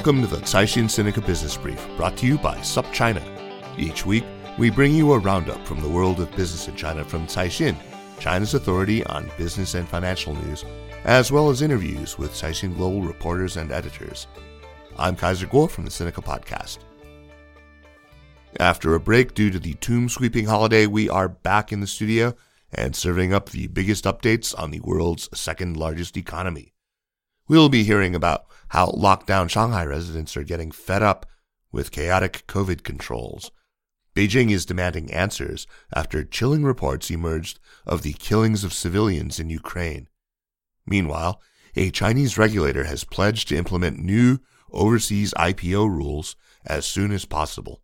Welcome to the Caixin Sinica Business Brief, brought to you by SupChina. Each week, we bring you a roundup from the world of business in China from Caixin, China's authority on business and financial news, as well as interviews with Caixin Global reporters and editors. I'm Kaiser Kuo from the Sinica Podcast. After a break due to the tomb sweeping holiday, we are back in the studio and serving up the biggest updates on the world's second largest economy. We'll be hearing about how lockdown Shanghai residents are getting fed up with chaotic COVID controls. Beijing is demanding answers after chilling reports emerged of the killings of civilians in Ukraine. Meanwhile, a Chinese regulator has pledged to implement new overseas IPO rules as soon as possible.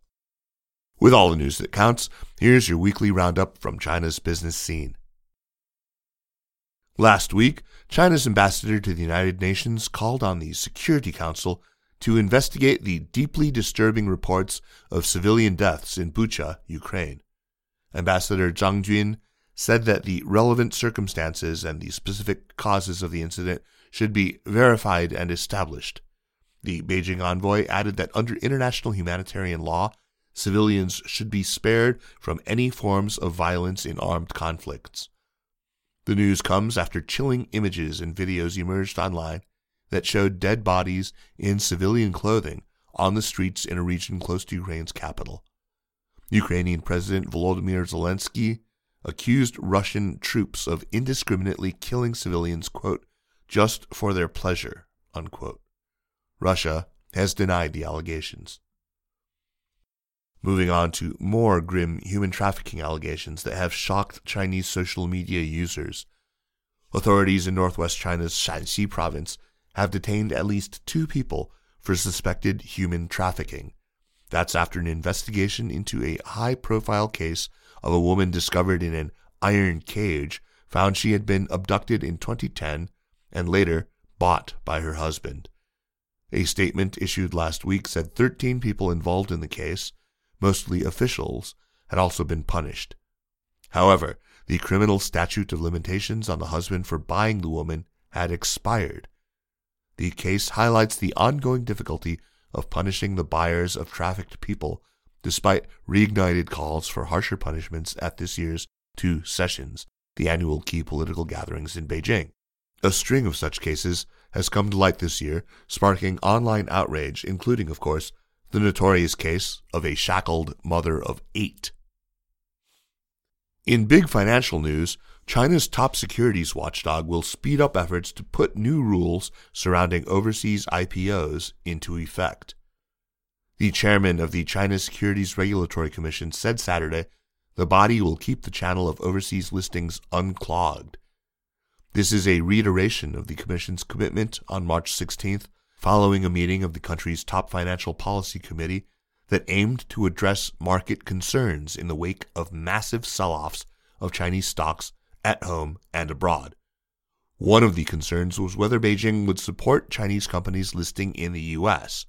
With all the news that counts, here's your weekly roundup from China's business scene. Last week, China's ambassador to the United Nations called on the Security Council to investigate the deeply disturbing reports of civilian deaths in Bucha, Ukraine. Ambassador Zhang Jun said that the relevant circumstances and the specific causes of the incident should be verified and established. The Beijing envoy added that under international humanitarian law, civilians should be spared from any forms of violence in armed conflicts. The news comes after chilling images and videos emerged online that showed dead bodies in civilian clothing on the streets in a region close to Ukraine's capital. Ukrainian President Volodymyr Zelensky accused Russian troops of indiscriminately killing civilians, quote, just for their pleasure, unquote. Russia has denied the allegations. Moving on to more grim human trafficking allegations that have shocked Chinese social media users. Authorities in northwest China's Shanxi province have detained at least two people for suspected human trafficking. That's after an investigation into a high profile case of a woman discovered in an iron cage found she had been abducted in 2010 and later bought by her husband. A statement issued last week said 13 people involved in the case, mostly officials, had also been punished. However, the criminal statute of limitations on the husband for buying the woman had expired. The case highlights the ongoing difficulty of punishing the buyers of trafficked people, despite reignited calls for harsher punishments at this year's two sessions, the annual key political gatherings in Beijing. A string of such cases has come to light this year, sparking online outrage, including, of course, the notorious case of a shackled mother of eight. In big financial news, China's top securities watchdog will speed up efforts to put new rules surrounding overseas IPOs into effect. The chairman of the China Securities Regulatory Commission said Saturday the body will keep the channel of overseas listings unclogged. This is a reiteration of the Commission's commitment on March 16th following a meeting of the country's top financial policy committee that aimed to address market concerns in the wake of massive sell offs of Chinese stocks at home and abroad. One of the concerns was whether Beijing would support Chinese companies listing in the U.S.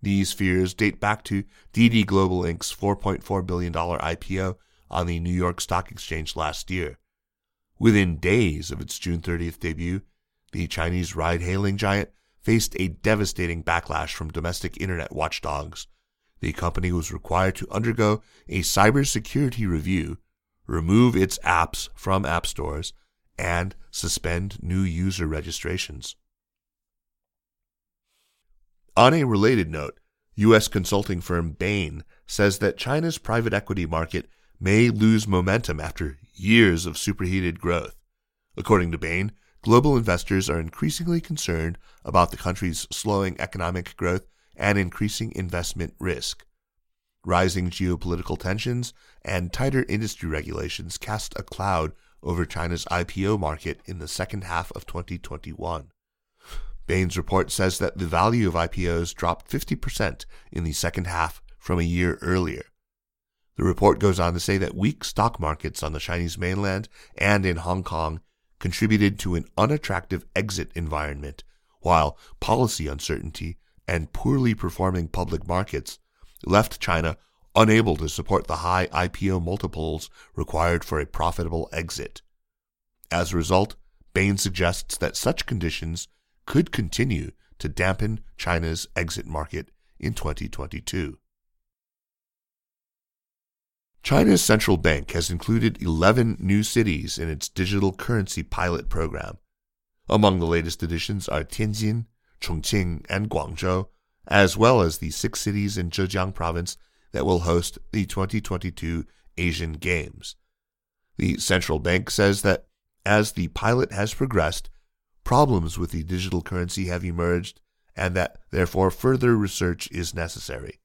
These fears date back to Didi Global Inc.'s $4.4 billion IPO on the New York Stock Exchange last year. Within days of its June 30th debut, the Chinese ride hailing giant faced a devastating backlash from domestic internet watchdogs. The company was required to undergo a cybersecurity review remove its apps from app stores, and suspend new user registrations. On a related note, U.S. consulting firm Bain says that China's private equity market may lose momentum after years of superheated growth. According to Bain, global investors are increasingly concerned about the country's slowing economic growth and increasing investment risk. Rising geopolitical tensions and tighter industry regulations cast a cloud over China's IPO market in the second half of 2021. Bain's report says that the value of IPOs dropped 50% in the second half from a year earlier. The report goes on to say that weak stock markets on the Chinese mainland and in Hong Kong contributed to an unattractive exit environment, while policy uncertainty and poorly performing public markets left China unable to support the high IPO multiples required for a profitable exit. As a result, Bain suggests that such conditions could continue to dampen China's exit market in 2022. China's central bank has included 11 new cities in its digital currency pilot program. Among the latest additions are Tianjin, Chongqing, and Guangzhou, as well as the six cities in Zhejiang province that will host the 2022 Asian Games. The central bank says that as the pilot has progressed, problems with the digital currency have emerged and that therefore further research is necessary.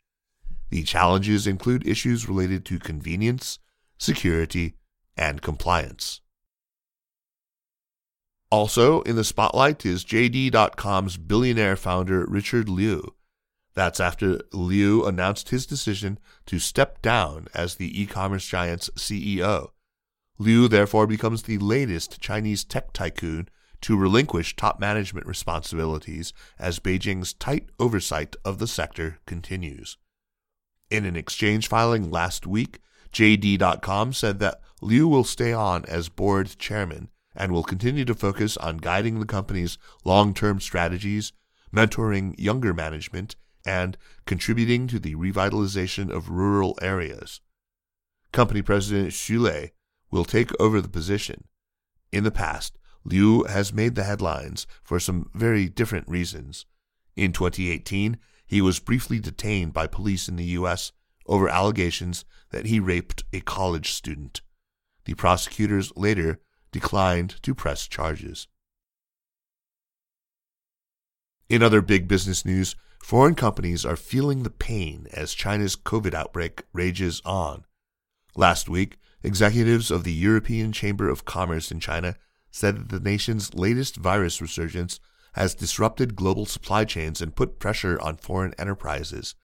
The challenges include issues related to convenience, security, and compliance. Also in the spotlight is JD.com's billionaire founder Richard Liu. That's after Liu announced his decision to step down as the e commerce giant's CEO. Liu therefore becomes the latest Chinese tech tycoon to relinquish top management responsibilities as Beijing's tight oversight of the sector continues. In an exchange filing last week, JD.com said that Liu will stay on as board chairman and will continue to focus on guiding the company's long term strategies, mentoring younger management, and contributing to the revitalization of rural areas. Company President Xu will take over the position. In the past, Liu has made the headlines for some very different reasons. In 2018, he was briefly detained by police in the U.S. over allegations that he raped a college student. The prosecutors later declined to press charges. In other big business news, foreign companies are feeling the pain as China's COVID outbreak rages on. Last week, executives of the European Chamber of Commerce in China said that the nation's latest virus resurgence has disrupted global supply chains and put pressure on foreign enterprises.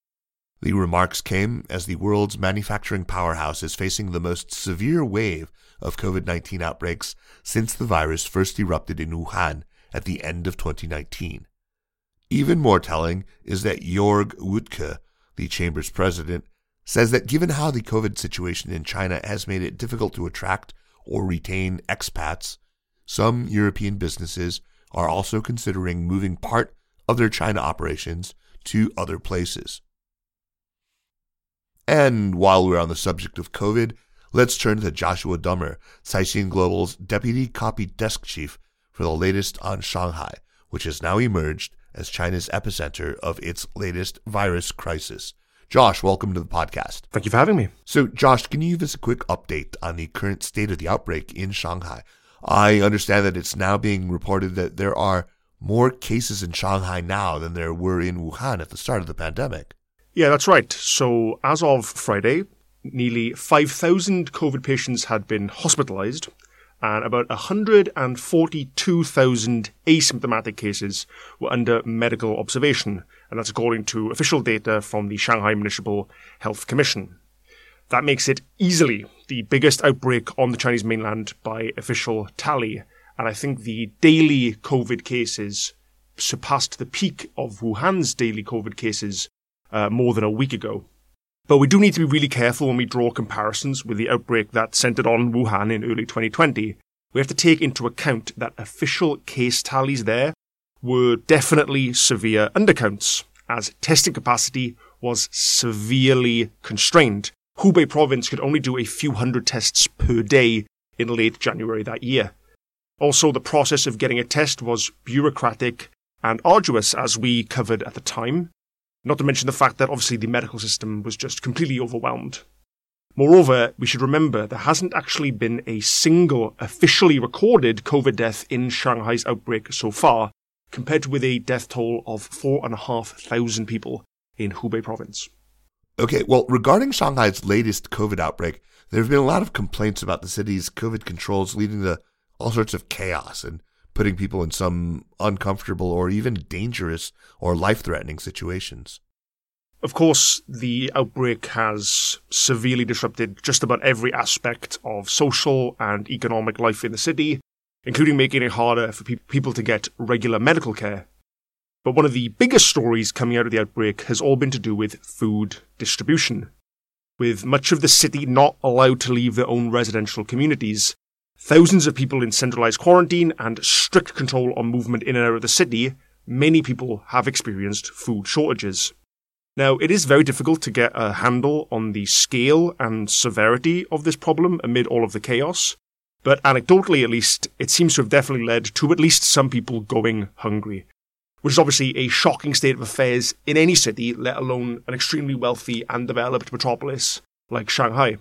The remarks came as the world's manufacturing powerhouse is facing the most severe wave of COVID 19 outbreaks since the virus first erupted in Wuhan at the end of 2019. Even more telling is that Jorg Wuttke, the chamber's president, says that given how the COVID situation in China has made it difficult to attract or retain expats, some European businesses are also considering moving part of their China operations to other places. And while we're on the subject of COVID, let's turn to Joshua Dummer, Caixin Global's deputy copy desk chief for the latest on Shanghai, which has now emerged as China's epicenter of its latest virus crisis. Josh, welcome to the podcast. Thank you for having me. So, Josh, can you give us a quick update on the current state of the outbreak in Shanghai? I understand that it's now being reported that there are more cases in Shanghai now than there were in Wuhan at the start of the pandemic. Yeah, that's right. So, as of Friday, nearly 5,000 COVID patients had been hospitalized, and about 142,000 asymptomatic cases were under medical observation, and that's according to official data from the Shanghai Municipal Health Commission. That makes it easily the biggest outbreak on the Chinese mainland by official tally. And I think the daily COVID cases surpassed the peak of Wuhan's daily COVID cases uh, more than a week ago. But we do need to be really careful when we draw comparisons with the outbreak that centered on Wuhan in early 2020. We have to take into account that official case tallies there were definitely severe undercounts, as testing capacity was severely constrained Hubei province could only do a few hundred tests per day in late January that year. Also, the process of getting a test was bureaucratic and arduous, as we covered at the time, not to mention the fact that obviously the medical system was just completely overwhelmed. Moreover, we should remember there hasn't actually been a single officially recorded COVID death in Shanghai's outbreak so far, compared with a death toll of 4,500 people in Hubei province. Okay, well, regarding Shanghai's latest COVID outbreak, there have been a lot of complaints about the city's COVID controls leading to all sorts of chaos and putting people in some uncomfortable or even dangerous or life threatening situations. Of course, the outbreak has severely disrupted just about every aspect of social and economic life in the city, including making it harder for pe- people to get regular medical care. But one of the biggest stories coming out of the outbreak has all been to do with food distribution. With much of the city not allowed to leave their own residential communities, thousands of people in centralized quarantine, and strict control on movement in and out of the city, many people have experienced food shortages. Now, it is very difficult to get a handle on the scale and severity of this problem amid all of the chaos, but anecdotally at least, it seems to have definitely led to at least some people going hungry, which is obviously a shocking state of affairs in any city, let alone an extremely wealthy and developed metropolis like Shanghai.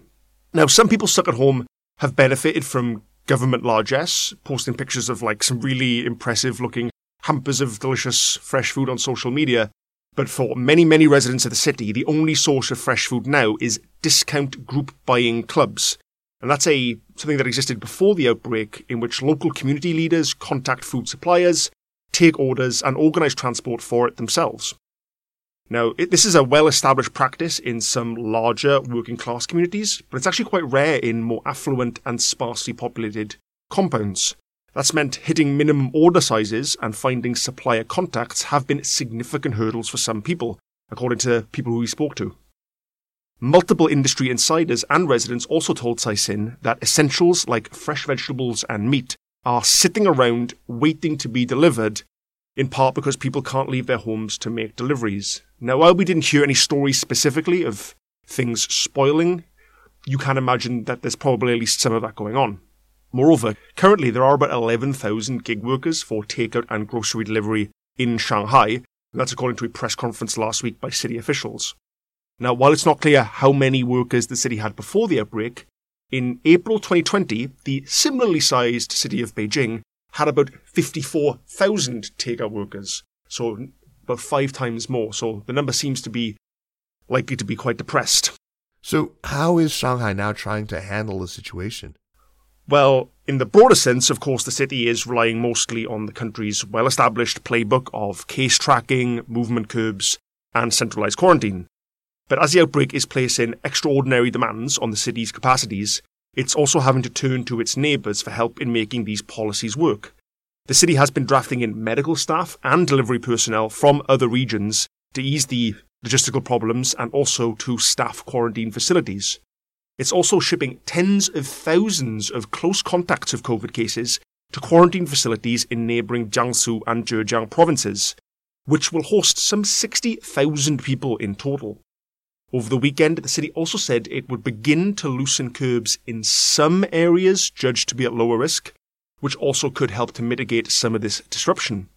Now, some people stuck at home have benefited from government largesse, posting pictures of like some really impressive looking hampers of delicious fresh food on social media, but for many, many residents of the city, the only source of fresh food now is discount group buying clubs. And that's a something that existed before the outbreak in which local community leaders contact food suppliers, take orders, and organize transport for it themselves. Now, it, this is a well established practice in some larger working class communities, but it's actually quite rare in more affluent and sparsely populated compounds. That's meant hitting minimum order sizes and finding supplier contacts have been significant hurdles for some people, according to people who we spoke to. Multiple industry insiders and residents also told Caixin that essentials like fresh vegetables and meat are sitting around waiting to be delivered, in part because people can't leave their homes to make deliveries. Now, while we didn't hear any stories specifically of things spoiling, you can imagine that there's probably at least some of that going on. Moreover, currently there are about 11,000 gig workers for takeout and grocery delivery in Shanghai. That's according to a press conference last week by city officials. Now, while it's not clear how many workers the city had before the outbreak, in April 2020, the similarly sized city of Beijing had about 54,000 takeout workers. So about five times more. So the number seems to be likely to be quite depressed. So, how is Shanghai now trying to handle the situation? Well, in the broader sense, of course, the city is relying mostly on the country's well established playbook of case tracking, movement curbs, and centralized quarantine. But as the outbreak is placing extraordinary demands on the city's capacities, it's also having to turn to its neighbours for help in making these policies work. The city has been drafting in medical staff and delivery personnel from other regions to ease the logistical problems and also to staff quarantine facilities. It's also shipping tens of thousands of close contacts of COVID cases to quarantine facilities in neighbouring Jiangsu and Zhejiang provinces, which will host some 60,000 people in total. Over the weekend, the city also said it would begin to loosen curbs in some areas judged to be at lower risk, which also could help to mitigate some of this disruption.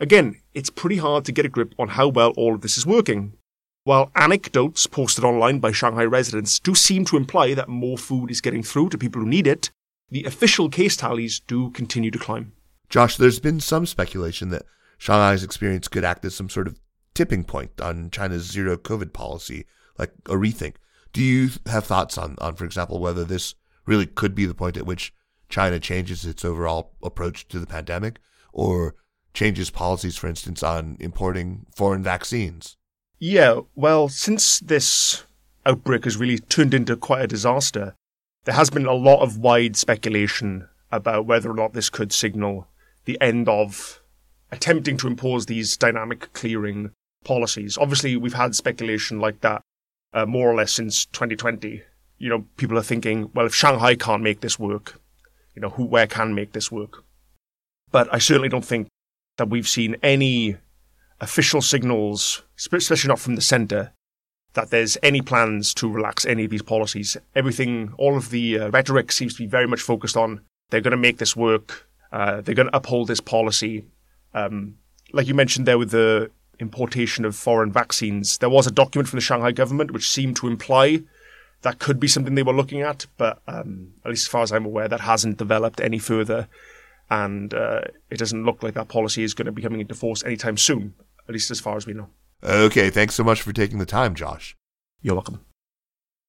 Again, it's pretty hard to get a grip on how well all of this is working, while anecdotes posted online by Shanghai residents do seem to imply that more food is getting through to people who need it, the official case tallies do continue to climb. Josh, there's been some speculation that Shanghai's experience could act as some sort of tipping point on China's zero COVID policy, like a rethink. Do you have thoughts on, on, for example, whether this really could be the point at which China changes its overall approach to the pandemic or changes policies, for instance, on importing foreign vaccines? Yeah, well, since this outbreak has really turned into quite a disaster, there has been a lot of wide speculation about whether or not this could signal the end of attempting to impose these dynamic clearing policies. Obviously, we've had speculation like that uh, more or less since 2020. You know, people are thinking, well, if Shanghai can't make this work, you know, who where can make this work? But I certainly don't think that we've seen any official signals, especially not from the centre, that there's any plans to relax any of these policies. Everything, all of the uh, rhetoric seems to be very much focused on they're going to make this work, uh, they're going to uphold this policy. Um, like you mentioned there with the importation of foreign vaccines, there was a document from the Shanghai government which seemed to imply that could be something they were looking at, but um, at least as far as I'm aware, that hasn't developed any further. And uh, it doesn't look like that policy is going to be coming into force anytime soon, at least as far as we know. Okay, thanks so much for taking the time, Josh. You're welcome.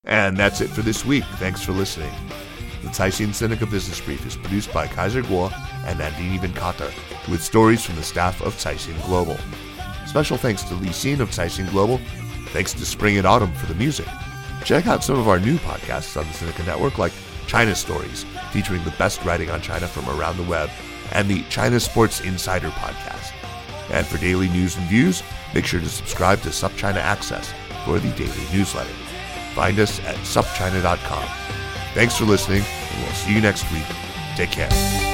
And that's it for this week. Thanks for listening. The Caixin Sinica Business Brief is produced by Kaiser Kuo and Nandini Venkata, with stories from the staff of Caixin Global. Special thanks to Li Xin of Caixin Global. Thanks to Spring and Autumn for the music. Check out some of our new podcasts on the Sinica Network, like China Stories, featuring the best writing on China from around the web, and the China Sports Insider podcast. And for daily news and views, make sure to subscribe to SupChina Access for the daily newsletter. Find us at supchina.com. Thanks for listening, and we'll see you next week. Take care.